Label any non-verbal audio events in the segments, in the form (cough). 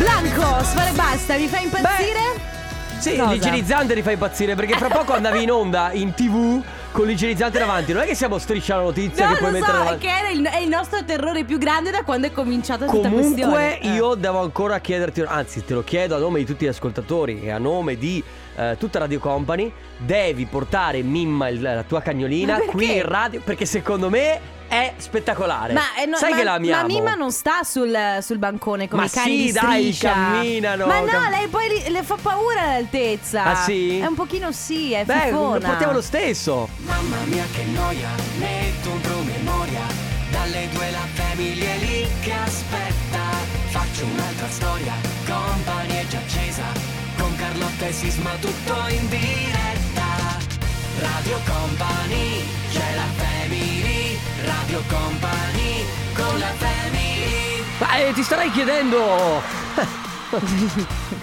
Blanco, sfare basta, mi fai impazzire? Sì, Cosa? ti fa impazzire perché fra poco andavi in onda in tv con l'igienizzante davanti. Non è che siamo striscia la notizia No, che puoi mettere so, davanti. che era il, è il nostro terrore più grande da quando è cominciata tutta questione. Comunque Eh. io devo ancora chiederti, anzi te lo chiedo a nome di tutti gli ascoltatori e a nome di eh, tutta Radio Company, devi portare Mimma il- la tua cagnolina qui in radio perché secondo me è spettacolare. Ma, eh, no, Sai ma- che la amiamo? Ma Mimma non sta sul, sul bancone come Ma i cani sì, di dai, striscia. camminano, Ma no, cam- lei poi li- le fa paura l'altezza. Ah, sì? È un pochino sì, è Beh, fifona. lo portiamo lo stesso. Mamma mia che noia, metto un promemoria Dalle due la famiglia è lì che aspetta Faccio un'altra storia, company è già accesa Con Carlotta e Sisma tutto in diretta Radio Company, eh, ti starei chiedendo. (laughs)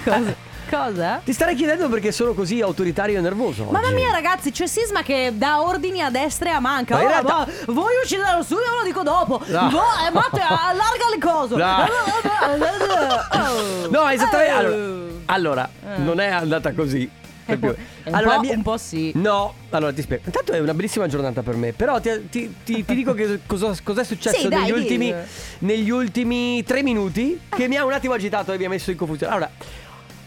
Cosa? Cosa? Ti starei chiedendo perché sono così autoritario e nervoso. Mamma oggi. mia ragazzi c'è Sisma che dà ordini a destra e a manca Ma Oh, realtà- ma voi uscite dallo studio ve lo dico dopo No. Vo- eh, Matte (laughs) allarga le cose No. (laughs) No, esattamente. Oh. Allora, allora, non è andata così. Proprio. un Allora, po'- mia- un po' sì. No, allora ti spiego. Intanto è una bellissima giornata per me. Però ti, ti- ti- ti dico che cosa, cos'è successo Sì, dai, negli, ultimi, negli ultimi tre minuti che mi ha un attimo agitato e mi ha messo in confusione. Allora.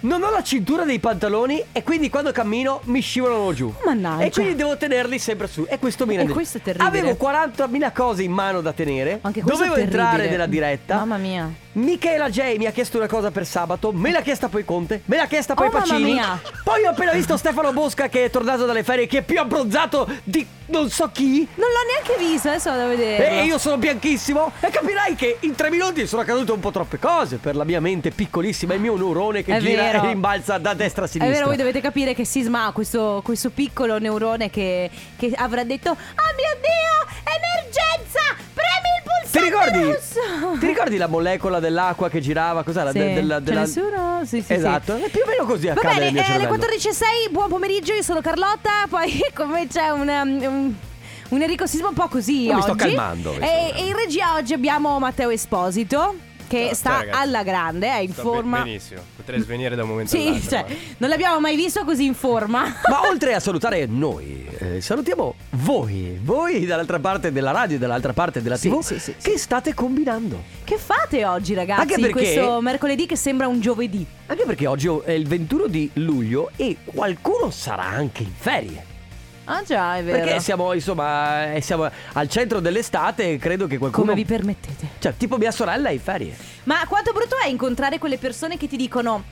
Non ho la cintura dei pantaloni e quindi quando cammino mi scivolano giù. Mannaggia. E quindi devo tenerli sempre su. E questo mi E rende. questo è terribile. Avevo 40.000 cose in mano da tenere. Anche questo Dovevo è entrare nella diretta. Mamma mia Michela J mi ha chiesto una cosa per sabato, me l'ha chiesta poi Conte, me l'ha chiesta poi Oh, mamma Pacini. mia. Poi ho appena visto Stefano Bosca che è tornato dalle ferie, che è più abbronzato di non so chi. Non l'ho neanche visto adesso vado a vedere E io sono bianchissimo e capirai che in tre minuti sono accadute un po' troppe cose per la mia mente piccolissima, il mio neurone che È gira vero. e rimbalza da destra a È sinistra. vero, voi dovete capire che Sisma questo, questo piccolo neurone che, che avrà detto Oh mio Dio, emergenza, Ti ricordi? rosso." Ti ricordi la molecola dell'acqua che girava? Cos'era? Sì. De- della- della- nessuno? Sì, sì, Esatto, sì. è più o meno così Va accade bene, nel mio eh, alle cervello. 14.06, buon pomeriggio, io sono Carlotta, poi (laughs) come c'è un... um, un... Un Enrico Sisma un po' così Io mi oggi sto calmando, mi sto E, calmando. e in regia oggi abbiamo Matteo Esposito Che Ciao, sta ciao, ragazzi. alla grande, è in Sto forma be- benissimo, potrei svenire da un momento Sì, all'altro. cioè, non l'abbiamo mai visto così in forma Ma oltre a salutare noi, eh, salutiamo voi, voi dall'altra parte della radio e dall'altra parte della Sì, TV, sì, sì, che state combinando. Che fate oggi ragazzi? Anche perché- Questo mercoledì che sembra un giovedì Anche perché oggi è il 21 di luglio e qualcuno sarà anche in ferie. Ah già, è vero. Perché siamo, insomma, eh, siamo al centro dell'estate e credo che qualcuno... Come vi permettete? Cioè, tipo mia sorella è in ferie. Ma quanto brutto è incontrare quelle persone che ti dicono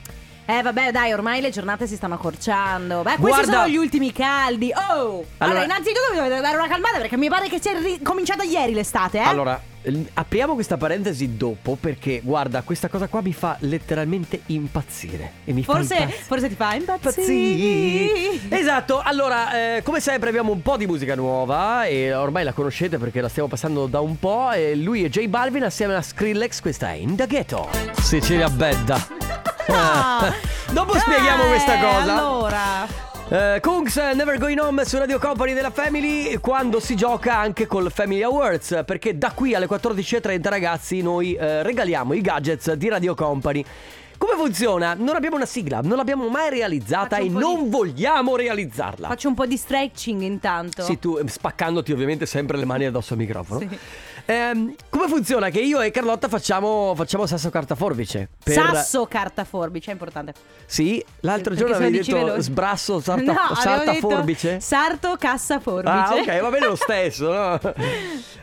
Eh vabbè dai ormai le giornate si stanno accorciando. Beh questi Guarda- sono gli ultimi caldi. Oh! Allora, Allora- innanzitutto vi dovete dare una calmata Perché mi pare che sia ri- cominciata ieri l'estate eh? Allora, apriamo questa parentesi dopo perché, guarda, questa cosa qua mi fa letteralmente impazzire. E mi fa Forse, impazzire. forse ti fa impazzire Esatto, allora eh, come sempre abbiamo un po' di musica nuova e ormai la conoscete perché la stiamo passando da un po' e lui e J Balvin assieme a Skrillex, questa è In The Ghetto. Sicilia Bedda. No. (laughs) Dopo spieghiamo questa Eh, cosa. Allora Eh, Kungs Never Going Home su Radio Company della Family quando si gioca anche col Family Awards perché da qui alle 14.30 ragazzi noi eh, regaliamo i gadgets di Radio Company. Come funziona? Non abbiamo una sigla, non l'abbiamo mai realizzata e non vogliamo realizzarla. Faccio un po' di stretching intanto Sì, tu spaccandoti ovviamente sempre le mani addosso al microfono. Sì. Ehm, come funziona? Che io e Carlotta facciamo, facciamo sasso carta forbice. per- Sasso carta forbice, è importante Sì, l'altro Perché giorno se lo avevi dici detto veloce. sbrasso, sarta, (laughs) No, avevo salta detto forbice. Sarto cassa forbice Ah, ok, va bene lo (laughs) stesso. no?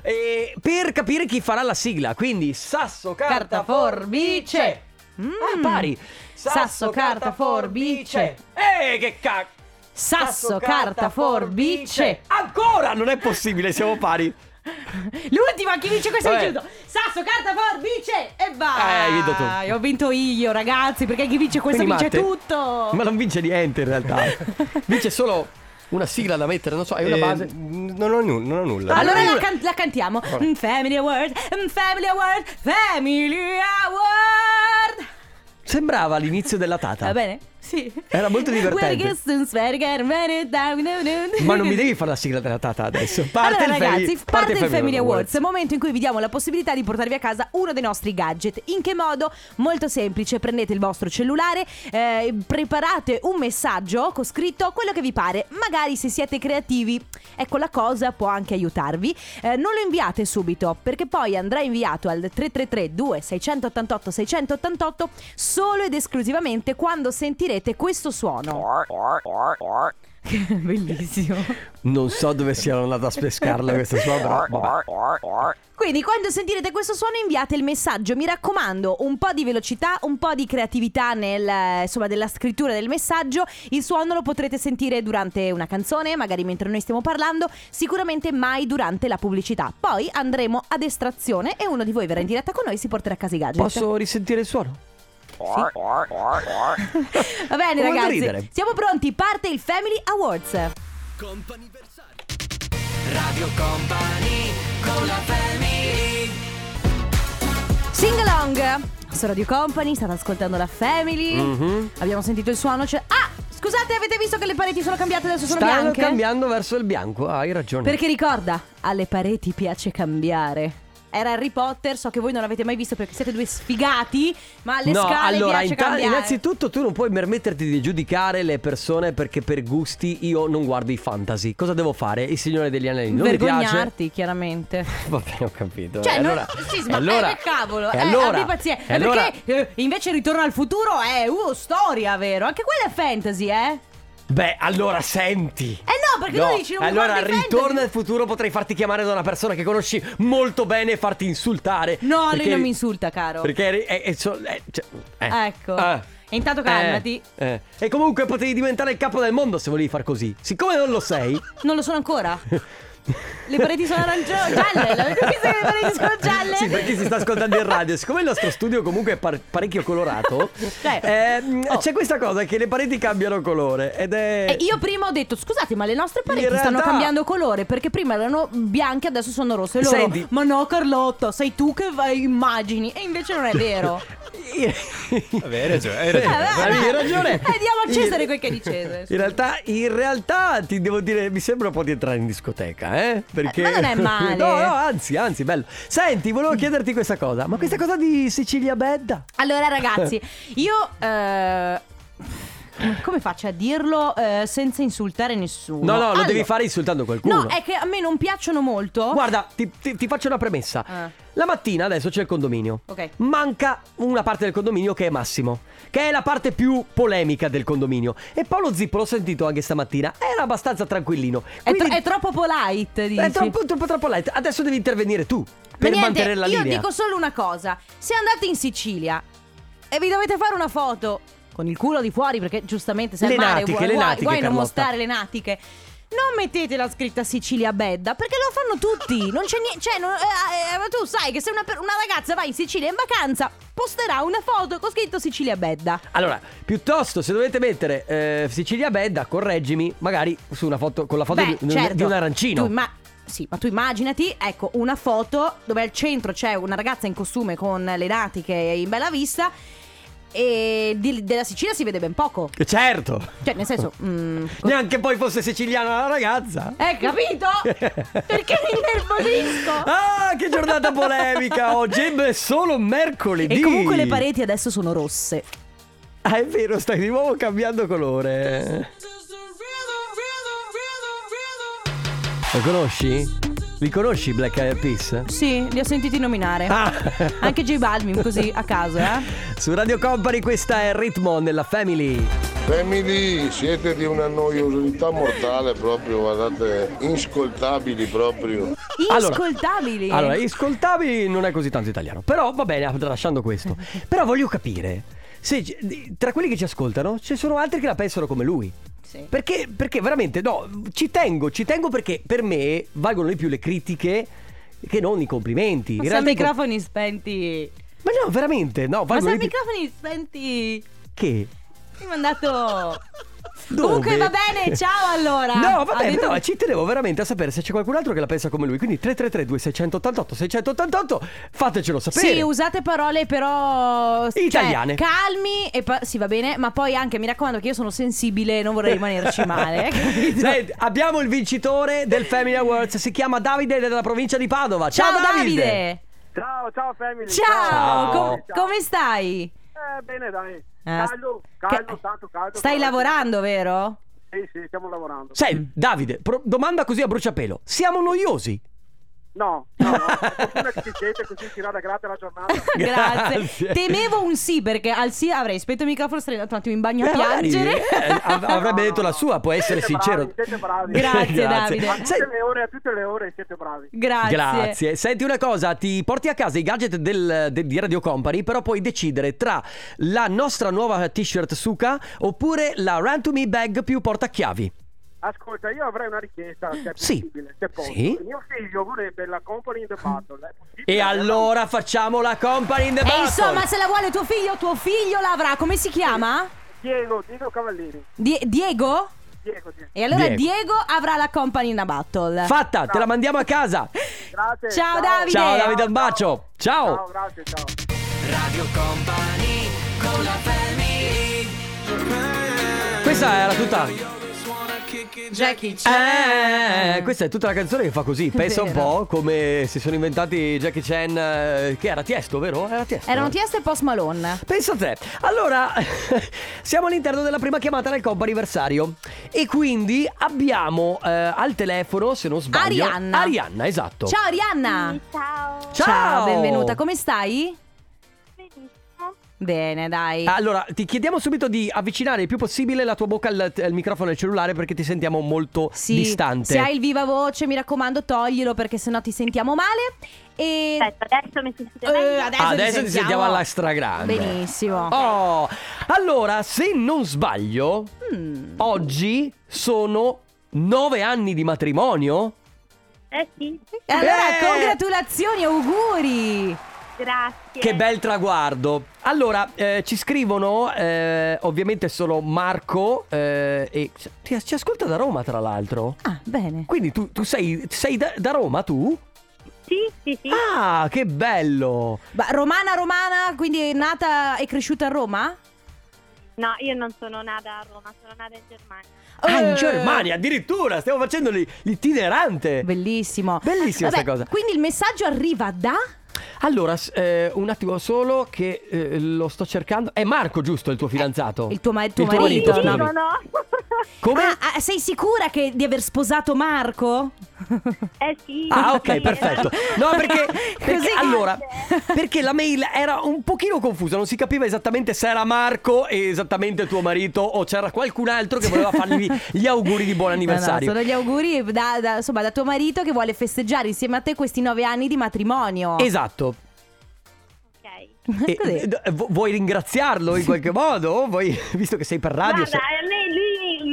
E per capire chi farà la sigla, quindi sasso, carta, Carta, forbice. forbice. Ah, pari. Sasso, carta, forbice. Eh, che cacchio. Sasso, carta, forbice Ancora non è possibile, siamo pari. (laughs) L'ultima, chi vince questo è Vabbè. chiuso Sasso, carta, forbice e vai Eh, hai vinto tu. Ho vinto io ragazzi Perché chi vince questo Quindi, vince Matte, tutto Ma non vince niente in realtà. (laughs) vince solo una sigla da mettere, non so, hai una Eh, base. non, ho nu- non ho nulla. Allora Allora- la, can- la cantiamo Mm, Family Award mm, Family Award Family Award Sembrava l'inizio della tata. Va bene? Sì. Era molto divertente. Ma non mi devi fare la sigla della tata adesso. Parte allora il ragazzi, Family- parte, il Family Awards, momento in cui vi diamo la possibilità di portarvi a casa uno dei nostri gadget. In che modo? Molto semplice, prendete il vostro cellulare, eh, preparate un messaggio con scritto quello che vi pare. Magari se siete creativi, ecco la cosa può anche aiutarvi. Eh, non lo inviate subito, perché poi andrà inviato al 333 2688 688 solo ed esclusivamente quando sentirete questo suono. (laughs) Bellissimo. Non so dove siano andato a spescarla questa sua. Quindi quando sentirete questo suono inviate il messaggio, mi raccomando, un po' di velocità, un po' di creatività nel, insomma, della scrittura del messaggio. Il suono lo potrete sentire durante una canzone, magari mentre noi stiamo parlando, sicuramente mai durante la pubblicità. Poi andremo ad estrazione e uno di voi verrà in diretta con noi e si porterà a casa i gadget. Posso risentire il suono? (laughs) Va bene Come ragazzi, siamo pronti, parte il Family Awards. Radio Company con la family Sing along su Radio Company, state ascoltando la Family. Mhm. Abbiamo sentito il suono. Cioè... Ah, scusate, avete visto che le pareti sono cambiate adesso sono Stanno bianche? cambiando verso il bianco. Ah, hai ragione. Perché ricorda, alle pareti piace cambiare. Era Harry Potter, so che voi non l'avete mai visto perché siete due sfigati, ma alle no, scale allora, piace inta- cambiare. innanzitutto tu non puoi permetterti di giudicare le persone perché per gusti io non guardo i fantasy. Cosa devo fare? Il Signore degli Anelli non mi piace? Vergognarti, chiaramente. (laughs) Va bene, ho capito. Cioè, E non- allora, sì, ma allora, eh, cavolo, eh, allora, abbi pazienza. e allora- Perché eh, invece Ritorno al futuro è uh, storia, vero? Anche quella è fantasy, eh? Beh, allora senti. Eh no, perché tu dici non allora ritorno al futuro potrei farti chiamare da una persona che conosci molto bene e farti insultare. No, Perché- lui non mi insulta, caro. Perché è, è- eh, cioè, eh. Ecco. Eh. E intanto calmati. Eh, eh. E comunque potevi diventare il capo del mondo se volevi far così. Siccome non lo sei, Non lo sono ancora. (laughs) Le pareti sono arancione, gialle. L'avete visto che le pareti sono gialle? Sì, per chi si sta ascoltando in radio, siccome il nostro studio comunque è par- parecchio colorato, Cioè, ehm, oh. c'è questa cosa che le pareti cambiano colore ed è... E io prima ho detto, scusate, ma le nostre pareti realtà- stanno cambiando colore perché prima erano bianche, adesso sono rosse. E loro, Senti- ma no, Carlotta, sei tu che vai immagini. E invece non è vero. (laughs) Vabbè, hai ragione, hai Eh, ragione. vabbè, Avevi ragione. Eh, diamo a Cesare quel che è di Cesare. In realtà, in realtà ti devo dire, mi sembra un po' di entrare in discoteca, eh? Perché... ma non è (laughs) male. no, no, anzi, anzi, bello. Senti, volevo chiederti questa cosa, ma questa cosa di Sicilia Bedda? Allora, ragazzi, (laughs) io. eh, come- come faccio a dirlo eh, senza insultare nessuno? No, no, lo Allora- devi fare insultando qualcuno. No, è che a me non piacciono molto. Guarda, ti, ti- ti faccio una premessa. Eh. La mattina adesso c'è il condominio. Ok. Manca una parte del condominio che è Massimo, che è la parte più polemica del condominio. E Paolo Zippo, l'ho sentito anche stamattina, era abbastanza tranquillino. È, tro- è troppo polite, dici. è troppo, troppo, troppo light. Adesso devi intervenire tu Ma per niente, mantenere la io linea. dico solo una cosa. Se andate in Sicilia e vi dovete fare una foto con il culo di fuori, perché giustamente se Le al mare natiche, vuoi, le vuoi- natiche, vuoi non mostrare le natiche. Non mettete la scritta Sicilia Bedda perché lo fanno tutti. (laughs) Non c'è niente. Cioè, non- eh, eh, tu sai che se una, una ragazza va in Sicilia in vacanza, posterà una foto con scritto Sicilia Bedda. Allora, piuttosto se dovete mettere eh, Sicilia Bedda, correggimi, magari su una foto con la foto Beh, di, certo. di un arancino. Tu imma- sì, ma tu immaginati, ecco, una foto dove al centro c'è una ragazza in costume con le natiche in bella vista e di- della Sicilia si vede ben poco. Certo. Cioè, nel senso... mm, Neanche poi fosse siciliana la ragazza. eh, capito? (laughs) Perché mi innervosisco? Ah, che giornata polemica oggi, è solo mercoledì. E comunque le pareti adesso sono rosse. Ah, è vero, stai di nuovo cambiando colore. Lo conosci? Li conosci Black Eyed Peas? Sì, li ho sentiti nominare. Ah. (laughs) Anche J Balvin, così a caso, eh? Su Radio Company questa è Ritmo nella Family. Family, siete di una noiosità mortale proprio, guardate, inscoltabili proprio. Inscoltabili. Allora, iscoltabili non è così tanto italiano. Però va bene, lasciando questo. (laughs) Però voglio capire se tra quelli che ci ascoltano ci sono altri che la pensano come lui. Sì. Perché, perché veramente, no, ci tengo, ci tengo perché per me valgono di più le critiche che non i complimenti. Ma In se realtà i microfoni spenti... Ma no, veramente, no, Ma se più. microfoni spenti... Che? Mi hai mandato Comunque va bene, ciao allora. No, vabbè, detto- però ci tenevo veramente a sapere se c'è qualcun altro che la pensa come lui. Quindi 333 2688 688 fatecelo sapere. Sì, usate parole però cioè, Italiane. calmi e pa- sì, va bene, ma poi anche mi raccomando che io sono sensibile, non vorrei rimanerci male, (laughs) eh? Senti, abbiamo il vincitore del Family Awards, si chiama Davide della provincia di Padova. Ciao, Ciao Davide. Ciao, ciao family. Ciao, Ciao. com- come stai? Eh, bene, dai. Ah, Caldo, caldo, che- tanto caldo. Stai caldo. lavorando, vero? Sì, sì, stiamo lavorando. Senti, Davide, pro- domanda così a bruciapelo. Siamo noiosi? No, no, no. (laughs) Fortuna che ci siete così si rada grazie la giornata. (laughs) Grazie. Grazie. Temevo un sì perché al sì avrei spento il microfono, sarei andato un attimo in bagno a Eh, piangere. eh, av- (laughs) avrebbe detto la sua, può essere Siete sincero. Bravi, siete bravi. Grazie, Davide. A tutte le ore, a tutte le ore siete bravi. Grazie. Grazie. Senti una cosa, ti porti a casa i gadget del- de- di Radio Company, però puoi decidere tra la nostra nuova t-shirt Suka oppure la Run to Me bag più portachiavi. Ascolta, io avrei una richiesta, se è Sì. possibile, se posso. Sì. Mio figlio vorrebbe la Company in the Battle? E allora facciamo la Company in the E Battle. insomma, se la vuole tuo figlio, tuo figlio l'avrà. Come si chiama? Diego, Diego Cavallini. Die- Diego? Diego, Diego. E allora Diego. Diego. avrà la company in a battle. Fatta, te la mandiamo a casa. Grazie. Ciao, Davide. Ciao Davide, un bacio. Ciao, Ciao. grazie, ciao. Radio Company con la family Questa era tutta Jackie Chan. Eh, questa è tutta la canzone che fa così. Pensa un po' come si sono inventati Jackie Chan, eh, che era Tiesto, vero? Era Tiesto. Erano eh? Tiesto e Post Malone. Pensa a te. Allora, (laughs) siamo all'interno della prima chiamata del compo anniversario. E quindi abbiamo eh, al telefono, se non sbaglio, Arianna. Arianna, esatto. Ciao Arianna. Ciao. Ciao. benvenuta. Come stai? Bene, dai. Allora, ti chiediamo subito di avvicinare il più possibile la tua bocca al, al microfono del cellulare perché ti sentiamo molto Sì, distante. Se hai il viva voce, mi raccomando, toglilo perché sennò ti sentiamo male. E Aspetta, adesso mi sentite Eh, meglio? adesso, Adesso ti sentiamo alla stragrande. Benissimo. Oh, allora, se non sbaglio, Mm. oggi sono nove anni di matrimonio. Eh sì, allora, Eh! congratulazioni, auguri. Grazie. Che bel traguardo. Allora, eh, ci scrivono, eh, ovviamente solo Marco, eh, e ci, ci ascolta da Roma tra l'altro. Ah, bene. Quindi tu, tu sei, sei da, da Roma, tu? Sì, sì, sì. Ah, che bello! Ma romana, romana, quindi è nata e cresciuta a Roma? No, io non sono nata a Roma, sono nata in Germania. Ah, in. Germania addirittura, stiamo facendo l'i- l'itinerante. Bellissimo. Bellissima sta cosa. Quindi il messaggio arriva da... Allora, eh, un attimo solo che eh, lo sto cercando. È Marco, giusto, il tuo fidanzato? il tuo ma- tuo Il tuo marito, marito, no? no, no. Come? Ah, ah, sei sicura che di aver sposato Marco? eh sì. Ah, ok, sì, perfetto. No, perché, (laughs) perché Così- allora, perché la mail era un pochino confusa, non si capiva esattamente se era Marco e esattamente tuo marito o c'era qualcun altro che voleva fargli (laughs) gli auguri di buon anniversario. No, no, sono gli auguri da, da- insomma, da tuo marito che vuole festeggiare insieme a te questi nove anni di matrimonio. Esatto. Ok. E- Così. vu- vuoi ringraziarlo in qualche modo? Vuoi, visto che sei per radio? Guarda, sei- a me lui,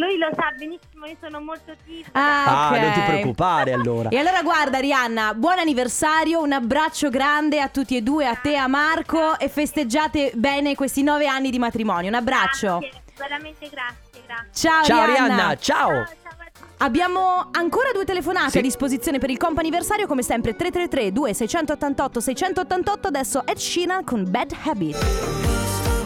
lui lo sa benissimo, io sono molto timida. Ah, Ah, ok. non ti preoccupare (laughs) allora. E allora guarda Rihanna, buon anniversario, un abbraccio grande a tutti e due, a te e a Marco e festeggiate bene questi nove anni di matrimonio. Un abbraccio. Grazie, veramente grazie, grazie. Ciao, Ciao Rihanna. Arianna, ciao. Ciao. Abbiamo ancora due telefonate Sì. a disposizione per il comp'anniversario, come sempre 333 2688 688 adesso Ed Sheeran con Bad Habit.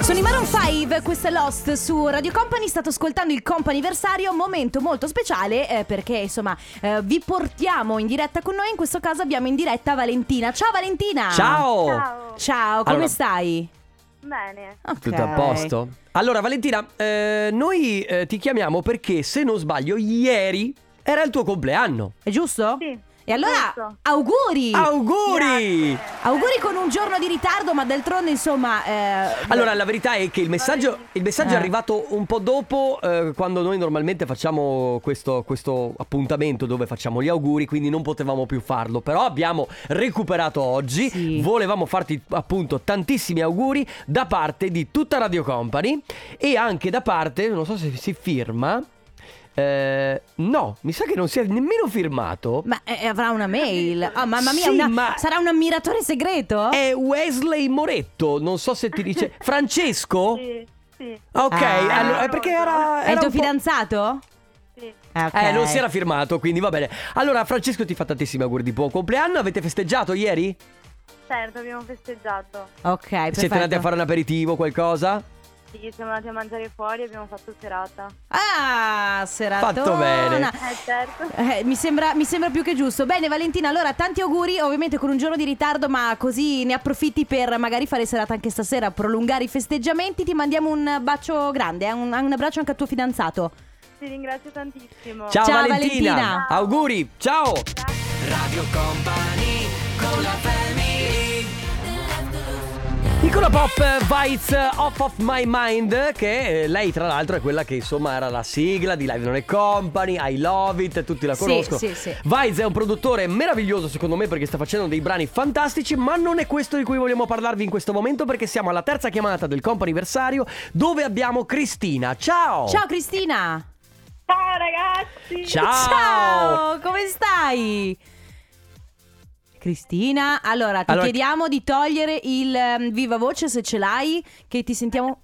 Sono i Maroon 5, questo è Lost su Radio Company, state ascoltando il comp'anniversario, momento molto speciale eh, perché insomma eh, vi portiamo in diretta con noi, in questo caso abbiamo in diretta Valentina. Ciao Valentina! Ciao. Ciao. Ciao, come Allora- stai? Bene. Ok. Tutto a posto? Allora, Valentina, eh, noi eh, ti chiamiamo perché, se non sbaglio, ieri era il tuo compleanno. È giusto? Sì. E allora, giusto. auguri! Auguri! Auguri con un giorno di ritardo, ma d'altronde insomma... eh, Allora, la verità è che il messaggio, il messaggio è Eh. arrivato un po' dopo, eh, quando noi normalmente facciamo questo, questo appuntamento dove facciamo gli auguri, quindi non potevamo più farlo. Però abbiamo recuperato oggi. Sì. Volevamo farti appunto tantissimi auguri da parte di tutta Radio Company e anche da parte, non so se si firma. Eh, no, mi sa che non si è nemmeno firmato. Ma eh, avrà una mail. Ah, mamma mia, Sì, una- ma- sarà un ammiratore segreto? È Wesley Moretto, non so se ti dice (laughs) Francesco? Sì. Sì, Ok, Ah. allora, è perché era. È era il tuo fidanzato? sì. Eh, ok. Eh, non si era firmato, quindi va bene. Allora, Francesco ti fa tantissimi auguri di buon compleanno. Avete festeggiato ieri? Certo, abbiamo festeggiato. Ok, perfetto. Siete andati a fare un aperitivo, qualcosa? Sì, siamo andati a mangiare fuori e abbiamo fatto serata. Ah, seratona. Fatto bene. Eh, certo. Eh, mi, sembra, mi sembra più che giusto. Bene, Valentina, allora tanti auguri, ovviamente con un giorno di ritardo, ma così ne approfitti per magari fare serata anche stasera, prolungare i festeggiamenti. Ti mandiamo un bacio grande, eh, un, un abbraccio anche al tuo fidanzato. Ti ringrazio tantissimo. Ciao, Ciao, Valentina. Valentina. Auguri, ciao. Radio Company con la family Piccola pop Vites Off of My Mind che eh, lei tra l'altro è quella che insomma era la sigla di Live Non è Company, I Love It, tutti la Sì, conoscono. sì, sì. Vites è un produttore meraviglioso secondo me perché sta facendo dei brani fantastici, ma non è questo di cui vogliamo parlarvi in questo momento perché siamo alla terza chiamata del comp'anniversario dove abbiamo Cristina. Ciao! Ciao Cristina! Ciao ragazzi. Ciao! Ciao, come stai? Cristina, allora ti Allora- chiediamo di togliere il ehm, viva voce se ce l'hai, che ti sentiamo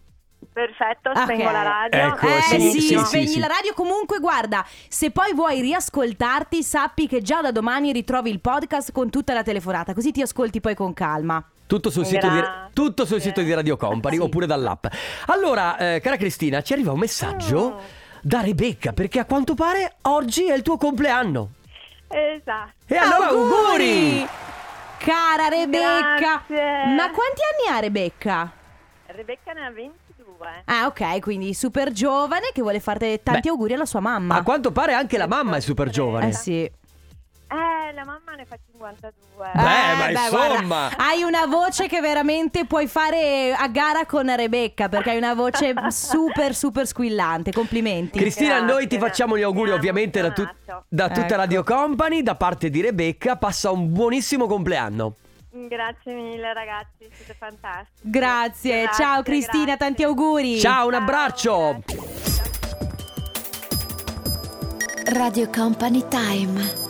Perfetto, Ok. spengo la radio. Ecco, eh sì, sì, sì, spegni sì, la radio. Comunque, guarda, se poi vuoi riascoltarti, sappi che già da domani ritrovi il podcast con tutta la telefonata, così ti ascolti poi con calma. Tutto sul, sito di, Grazie. tutto sul sito di Radio Company Sì. oppure dall'app. Allora, eh, cara Cristina, ci arriva un messaggio da Rebecca perché a quanto pare oggi è il tuo compleanno. Esatto. E allora auguri! Cara Rebecca! Grazie. Ma quanti anni ha Rebecca? Rebecca ne ha 22. Ah, ok, quindi super giovane che vuole farti tanti Beh, auguri alla sua mamma. A quanto pare anche la mamma è super giovane. Eh sì. Eh, la mamma ne fa 52. Beh, ma guarda, insomma. hai una voce che veramente puoi fare a gara con Rebecca perché hai una voce (laughs) super super squillante. Complimenti. Cristina, Grazie. noi ti facciamo gli auguri ovviamente da, tu- da tutta Ecco. Radio Company, da parte di Rebecca. Passa un buonissimo compleanno. Grazie mille ragazzi, siete fantastici. Grazie. Grazie, Ciao Cristina, grazie. tanti auguri. Ciao, un abbraccio. Radio Company Time.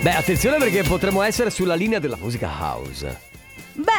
Beh, attenzione perché potremmo essere sulla linea della musica house. Beh.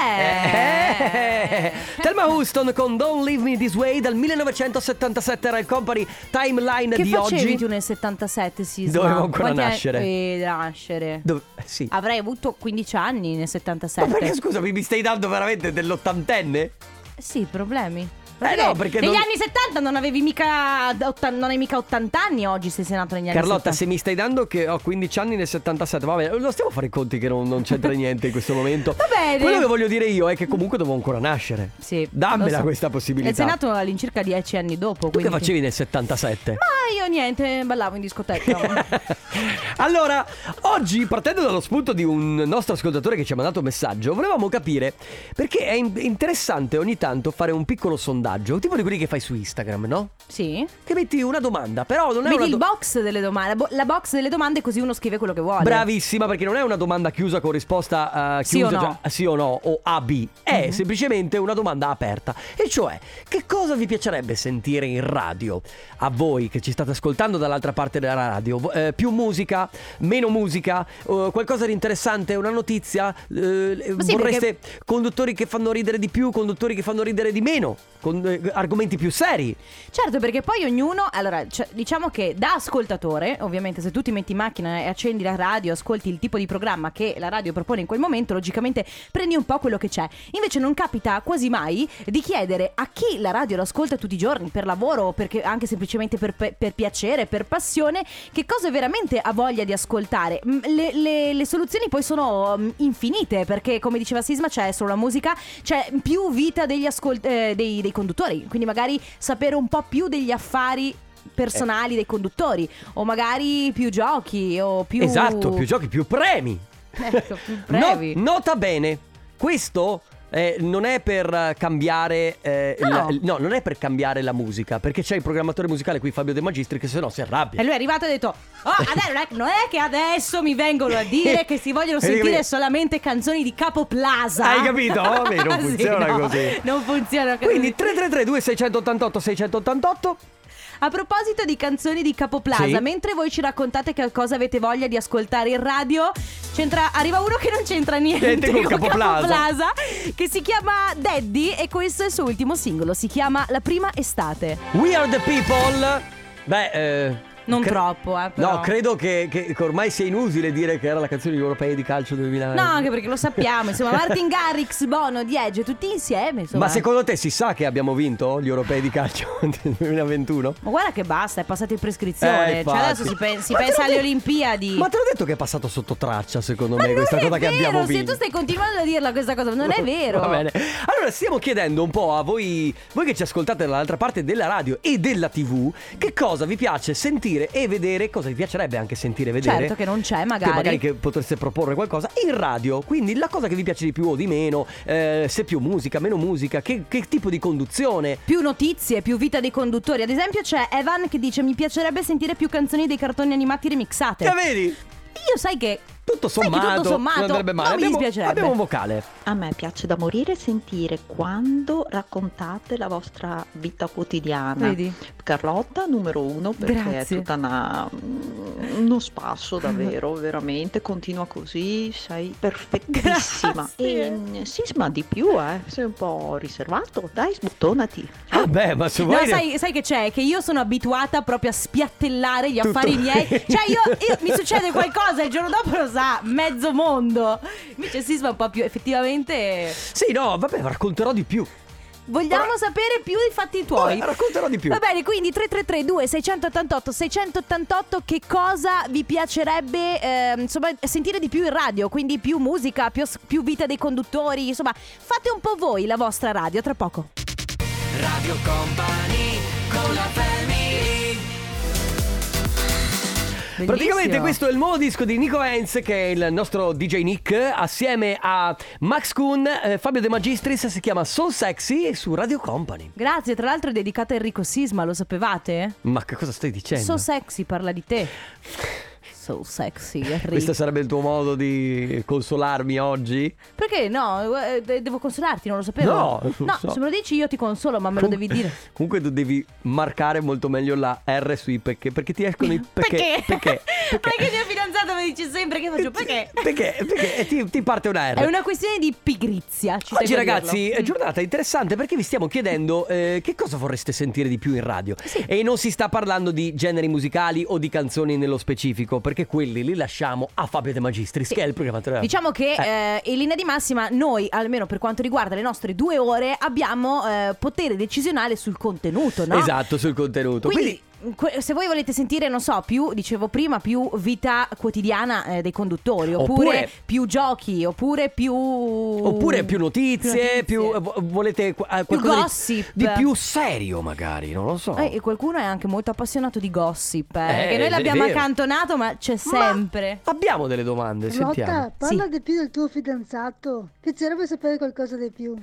Eh, (laughs) Thelma Houston con Don't Leave Me This Way dal 1977 era il company timeline Che di oggi. tu nel 77, Sisma? Dovevo ancora Quanti nascere. Eh, nascere. Dove- eh, sì. Avrei avuto 15 anni nel Ma 77. perché scusami, mi stai dando veramente dell'ottantenne? Sì, problemi. Eh no, perché negli non- anni 70 non avevi mica otta- non hai mica 80 anni oggi se sei nato negli anni Carlotta, 70. se mi stai dando che ho 15 anni nel 77, va bene, non stiamo a fare i conti che non, non c'entra niente in questo momento. Va bene. Quello che voglio dire io è che comunque devo ancora nascere. Sì, Dammela so. questa possibilità. E sei nato all'incirca 10 anni dopo. Tu che quindi- facevi nel 77? Ma io niente, ballavo in discoteca. (laughs) allora, oggi partendo dallo spunto di un nostro ascoltatore che ci ha mandato un messaggio, volevamo capire perché è in- interessante ogni tanto fare un piccolo sondaggio, tipo di quelli che fai su Instagram, no? sì. Che metti una domanda, però non è Vedi una il do- box delle domande, bo- la box delle domande così uno scrive quello che vuole. Bravissima, perché non è una domanda chiusa con risposta Sì chiusa o no. Già- sì o no o A B, è semplicemente una domanda aperta. E cioè, che cosa vi piacerebbe sentire in radio? A voi che ci state ascoltando dall'altra parte della radio, eh, più musica, meno musica, eh, qualcosa di interessante, una notizia? Eh, sì, vorreste conduttori che fanno ridere di più, conduttori che fanno ridere di meno, con argomenti più seri? Certo, perché poi ognuno, allora, cioè, diciamo che da ascoltatore, ovviamente se tu ti metti in macchina e accendi la radio, ascolti il tipo di programma che la radio propone in quel momento, logicamente prendi un po' quello che c'è. Invece non capita quasi mai di chiedere a chi la radio l'ascolta tutti i giorni, per lavoro, perché anche semplicemente per, per- piacere, per passione, che cosa veramente ha voglia di ascoltare. Mm, Le, le- le soluzioni poi sono mm, infinite, perché come diceva Sisma c'è solo la musica, c'è più vita degli ascol- eh, dei, dei conduttori, quindi magari sapere un po' più degli affari personali dei conduttori o magari più giochi o più Esatto, più giochi, più premi. Ecco, più (laughs) No- brevi. nota bene, questo eh, non è per cambiare eh, No. la- no, non è per cambiare la musica, perché c'è il programmatore musicale qui Fabio De Magistri che se no si arrabbia. E lui è arrivato e ha detto: Oh, (laughs) adesso non, è, non è che adesso mi vengono a dire che si vogliono (laughs) sentire solamente canzoni di Capo Plaza. Hai capito? (laughs) Vabbè, non Sì, funziona no, così. Non funziona così. Quindi 333 2688 688 A proposito di canzoni di Capoplaza, Sì. mentre voi ci raccontate che cosa avete voglia di ascoltare in radio, c'entra- arriva uno che non c'entra niente, Niente con Capoplaza. Capoplaza, che si chiama Daddy e questo è il suo ultimo singolo, si chiama La prima estate. We are the people. Beh, eh, Non cre- troppo, eh, però. No, credo che, che- che ormai sia inutile dire che era la canzone degli europei di calcio 2000. No, anche perché lo sappiamo, insomma, Martin Garrix, Bono, Diege, tutti insieme, insomma. Ma secondo te si sa che abbiamo vinto gli europei di calcio (laughs) del 2021? Ma guarda che basta, è passato in prescrizione. Eh, cioè adesso si, pen- si Ma pensa alle Olimpiadi. Ma te l'ho detto che è passato sotto traccia, secondo Ma me, questa cosa che vero, abbiamo se vinto. tu stai continuando a dirla questa cosa, non è vero. Va bene. Allora, stiamo chiedendo un po' a voi, voi che ci ascoltate dall'altra parte della radio e della TV, che cosa vi piace sentire e vedere, cosa vi piacerebbe anche sentire e vedere. Certo che non c'è, Che magari. magari che potreste proporre qualcosa in radio, quindi la cosa che vi piace di più o di meno, eh, se più musica, meno musica, che, che tipo di conduzione. Più notizie, più vita dei conduttori. Ad esempio c'è Evan che dice mi piacerebbe sentire più canzoni dei cartoni animati remixate. Che vedi? Io sai che Tutto Sai sommato, tutto sommato non andrebbe male. non mi abbiamo, dispiacerebbe. abbiamo un vocale. A me piace da morire sentire quando raccontate la vostra vita quotidiana. Vedi? Carlotta numero uno perché Grazie. è tutta una, uno spasso davvero, (laughs) veramente, continua così, sei perfettissima. Grazie. E mm, Sisma di più, eh, sei un po' riservato, dai sbuttonati. Ah, beh, ma se No, vuoi. sai, sai che c'è? Che io sono abituata proprio a spiattellare gli Tutto. affari miei. Cioè, io, io- (laughs) mi succede qualcosa, il giorno dopo lo sa mezzo mondo. Invece Sisma è un po' più effettivamente. Sì, no, vabbè, racconterò di più. Vogliamo Ora- sapere più dei fatti tuoi. Ora racconterò di più. Va bene, quindi 3332 688 688 che cosa vi piacerebbe ehm, insomma sentire di più in radio, quindi più musica, più, più vita dei conduttori, insomma, fate un po' voi la vostra radio tra poco. Radio Company con la family Praticamente Bellissimo. questo è il nuovo disco di Nico Hens che è il nostro DJ Nick assieme a Max Kuhn, eh, Fabio De Magistris, si chiama Soul Sexy su Radio Company. Grazie, tra l'altro è dedicata a Enrico Sisma, lo sapevate? Ma che cosa stai dicendo? So sexy parla di te. So sexy. Questo sarebbe il tuo modo di consolarmi oggi? Perché no? Eh, de- Devo consolarti, non lo sapevo. No, non no so. se me lo dici io ti consolo, ma me lo devi dire. (laughs) Comunque tu devi marcare molto meglio la R sui perché, perché ti escono i (laughs) perché. Perché? Perché? (laughs) Perché il mio fidanzato mi dice sempre che faccio perché? Perché? Perché? E ti, ti parte una R. È una questione di pigrizia. Ci Oggi ragazzi è giornata interessante perché vi stiamo chiedendo eh, che cosa vorreste sentire di più in radio e non si sta parlando di generi musicali o di canzoni nello specifico perché quelli li lasciamo a Fabio De Magistris che è il programma Diciamo che Eh. eh, in linea di massima noi, almeno per quanto riguarda le nostre due ore, abbiamo eh, potere decisionale sul contenuto, no? Esatto sul contenuto Quindi, que- se voi volete sentire, non so, più, dicevo prima, più vita quotidiana eh, dei conduttori, oppure, Oppure- più giochi, oppure più... Oppure più notizie, più, notizie. eh, vo- volete eh, Più qualcosa di- gossip. di, più serio magari, non lo so. Eh, e qualcuno è anche molto appassionato di gossip, eh, Eh, che noi l'abbiamo accantonato, ma c'è sempre. Abbiamo delle domande, sentiamo. Lotta, parla Sì. di più del tuo fidanzato. Piacerebbe sapere qualcosa di più.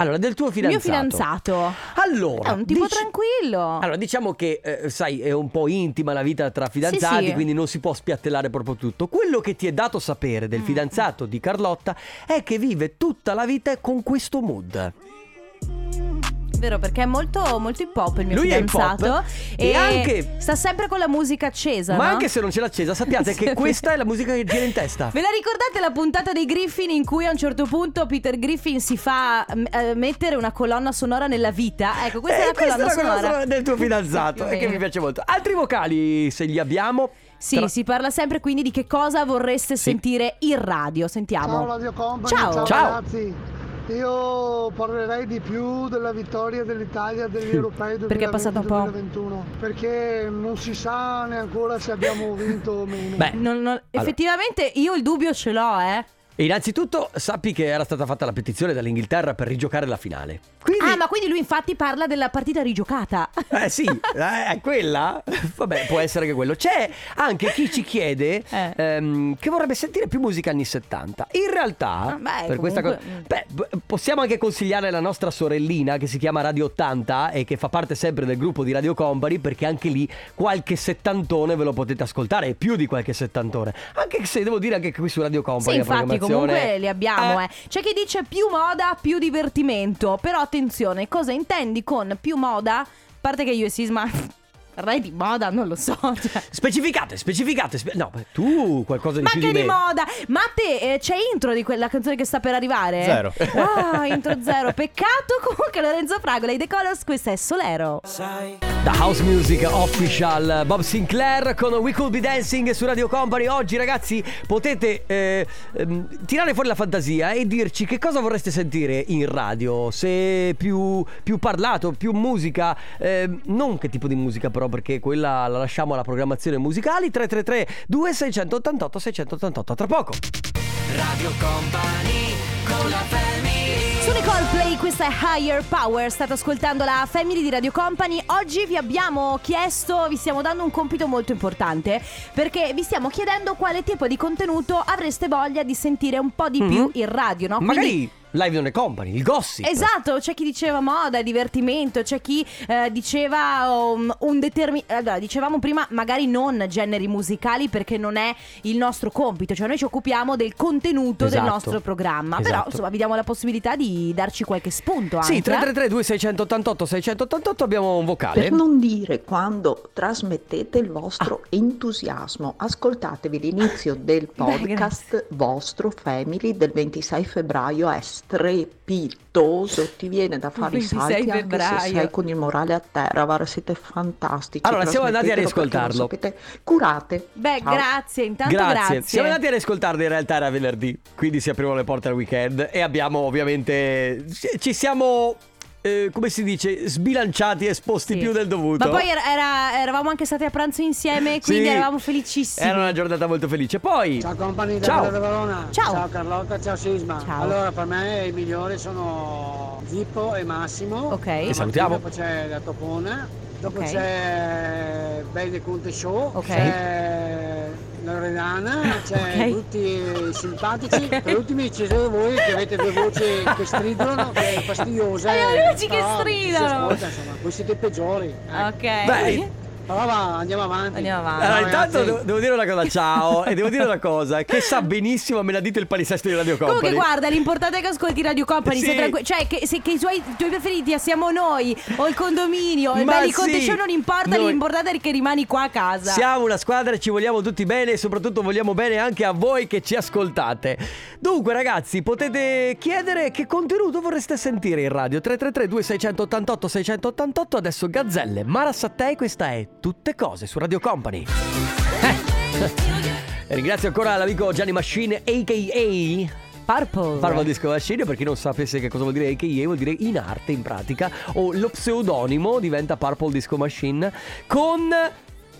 Allora, del tuo Il mio fidanzato. fidanzato Allora, è un tipo dici- tranquillo. Allora, diciamo che, eh, sai, è un po' intima la vita tra fidanzati, sì. quindi non si può spiattellare proprio tutto. Quello che ti è dato sapere Mm. del fidanzato di Carlotta è che vive tutta la vita con questo mood. Vero, perché è molto, molto hip hop il mio Lui fidanzato. hop e anche- sta sempre con la musica accesa. Ma no? anche se non ce l'ha accesa, sappiate (laughs) Sì, che questa è la musica che gira in testa. Ve la ricordate la puntata dei Griffin in cui a un certo punto Peter Griffin si fa eh, mettere una colonna sonora nella vita? Ecco, questa Eh, è la questa colonna è la colonna sonora. sonora del tuo fidanzato (laughs) e che meno. mi piace molto. Altri vocali, se li abbiamo. Sì, Tra- si parla sempre quindi di che cosa vorreste sentire in radio. Sentiamo. Ciao Radio Company, Ciao. ciao, Ciao. ragazzi. Io parlerei di più della vittoria dell'Italia degli europei Perché è passato un po'. 2021 perché non si sa neanche ancora se abbiamo vinto o meno. Beh, Non- non- effettivamente io il dubbio ce l'ho, eh. E Innanzitutto sappi che era stata fatta la petizione dall'Inghilterra per rigiocare la finale. Quindi, Ah, ma quindi lui infatti parla della partita rigiocata. Eh sì, (laughs) eh, è quella? Vabbè, può essere che quello. C'è anche chi ci chiede Eh. ehm, che vorrebbe sentire più musica anni 70. In realtà, Ah, beh, per questa cosa, comunque- beh, possiamo anche consigliare la nostra sorellina che si chiama Radio 80 e che fa parte sempre del gruppo di Radio Company perché anche lì qualche settantone ve lo potete ascoltare, e più di qualche settantone. Anche se devo dire anche qui su Radio Company Sì, la infatti, comunque li abbiamo. Eh. C'è chi dice più moda, più divertimento. Però attenzione, cosa intendi con più moda? A parte che io e Sisma Re di moda, non lo so. (laughs) cioè. Specificate, specificate. spe- no, tu qualcosa di Ma più che di di moda! Ma a te eh, c'è intro di quella canzone che sta per arrivare? Zero. (laughs) Ah, intro zero. Peccato (laughs) comunque Lorenzo Fragola, i The Colors, questa è Solero. Da House Music Official Bob Sinclair con We Could Be Dancing su Radio Company Oggi ragazzi potete eh, ehm, tirare fuori la fantasia e dirci che cosa vorreste sentire in radio Se più, più parlato, più musica ehm, Non che tipo di musica però perché quella la lasciamo alla programmazione musicali 333 2688 688 Tra poco Radio Company con la family Sono i Coldplay, questa è Higher Power. State ascoltando la Family di Radio Company. Oggi vi abbiamo chiesto, vi stiamo dando un compito molto importante perché vi stiamo chiedendo quale tipo di contenuto avreste voglia di sentire un po' di più in radio, no? Quindi- Magari Live on the Company, il gossip Esatto, c'è chi diceva moda, divertimento, c'è chi eh, diceva um, un determinato... Allora, dicevamo prima magari non generi musicali perché non è il nostro compito, cioè noi ci occupiamo del contenuto del Esatto. nostro programma, però Esatto. insomma vi diamo la possibilità di darci qualche spunto anche. Sì, 333 2688 688 abbiamo un vocale Per non dire quando trasmettete il vostro entusiasmo, ascoltatevi l'inizio (laughs) del podcast vostro Family del 26 febbraio, è strepitoso, ti viene da fare i 26 salti anche se sei con il morale a terra, guarda, siete fantastici. Allora, siamo andati a riascoltarlo. lo sapete. Curate. Beh, Ciao. grazie, intanto grazie. Siamo andati ad ascoltarli, in realtà era venerdì, quindi si aprirono le porte al weekend e abbiamo ovviamente ci siamo eh, come si dice, sbilanciati e esposti Sì. più del dovuto. Ma poi era- era- eravamo anche stati a pranzo insieme, quindi Sì. eravamo felicissimi. Era una giornata molto felice. Poi Ciao compagni da Ciao. Verona. Ciao. Carlotta, ciao Sisma. Ciao. Allora per me i migliori sono Zippo e Massimo. Ok. Che salutiamo. Poi c'è la Topona. Dopo Ok. c'è Bene Conte Show. Ok. C'è Loredana. C'è Ok. tutti simpatici. (laughs) Per ultimi ci siete voi che avete due voci che stridano, che. Abbiamo e- le voci che però ci si stridano. ascolta, insomma, voi siete peggiori. eh. Ok. Beh. Va, andiamo avanti. Andiamo avanti. allora, intanto devo, devo dire una cosa, ciao, e devo dire una cosa, che sa benissimo, me l'ha detto il palinsesto di Radio Company. Comunque guarda, l'importante è che ascolti Radio Company, Sì. sei tranqui- cioè che, se, che i, suoi, i tuoi preferiti siamo noi o il condominio, il Ma belli sì. Non importa, Noi- l'importante è che rimani qua a casa. Siamo una squadra e ci vogliamo tutti bene e soprattutto vogliamo bene anche a voi che ci ascoltate. Dunque ragazzi potete chiedere che contenuto vorreste sentire in radio 333 2688 688 adesso Gazzelle, Mara Sattei questa è Tutte Cose su Radio Company. E ringrazio ancora l'amico Gianni Machine a.k.a. Purple. Parlo disco machine per chi non sapesse che cosa vuol dire AKA vuol dire in arte in pratica o lo pseudonimo diventa Purple Disco Machine con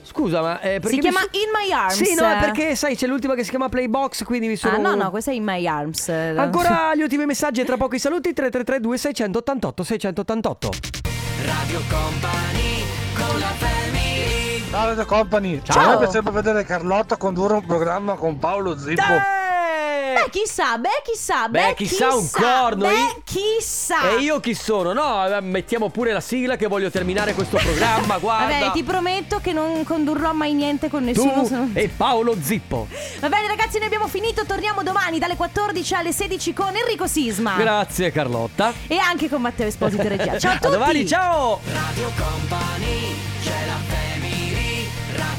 Scusa, ma eh, perché Si chiama so- In My Arms. Sì, no, è perché sai, c'è l'ultima che si chiama Playbox, quindi mi sono Ah no, no, questa è In My Arms. Ancora (laughs) gli ultimi messaggi e tra poco i saluti 333 2688 688. Radio Company Ciao Radio Company. Ciao. A me piacerebbe vedere Carlotta condurre un programma con Paolo Zippo. Beh, chissà, beh, chissà, Beh, chissà un corno, Beh, chissà. E io chi sono? No, eh, mettiamo pure la sigla che voglio terminare questo programma, (laughs) guarda. Vabbè, ti prometto che non condurrò mai niente con nessuno. tu non- e Paolo Zippo. Va bene, ragazzi, noi abbiamo finito. Torniamo domani dalle 14 alle 16 con Enrico Sisma. Grazie Carlotta. E anche con Matteo Esposito Regia. Ciao a tutti. (laughs) A domani, ciao! Radio Company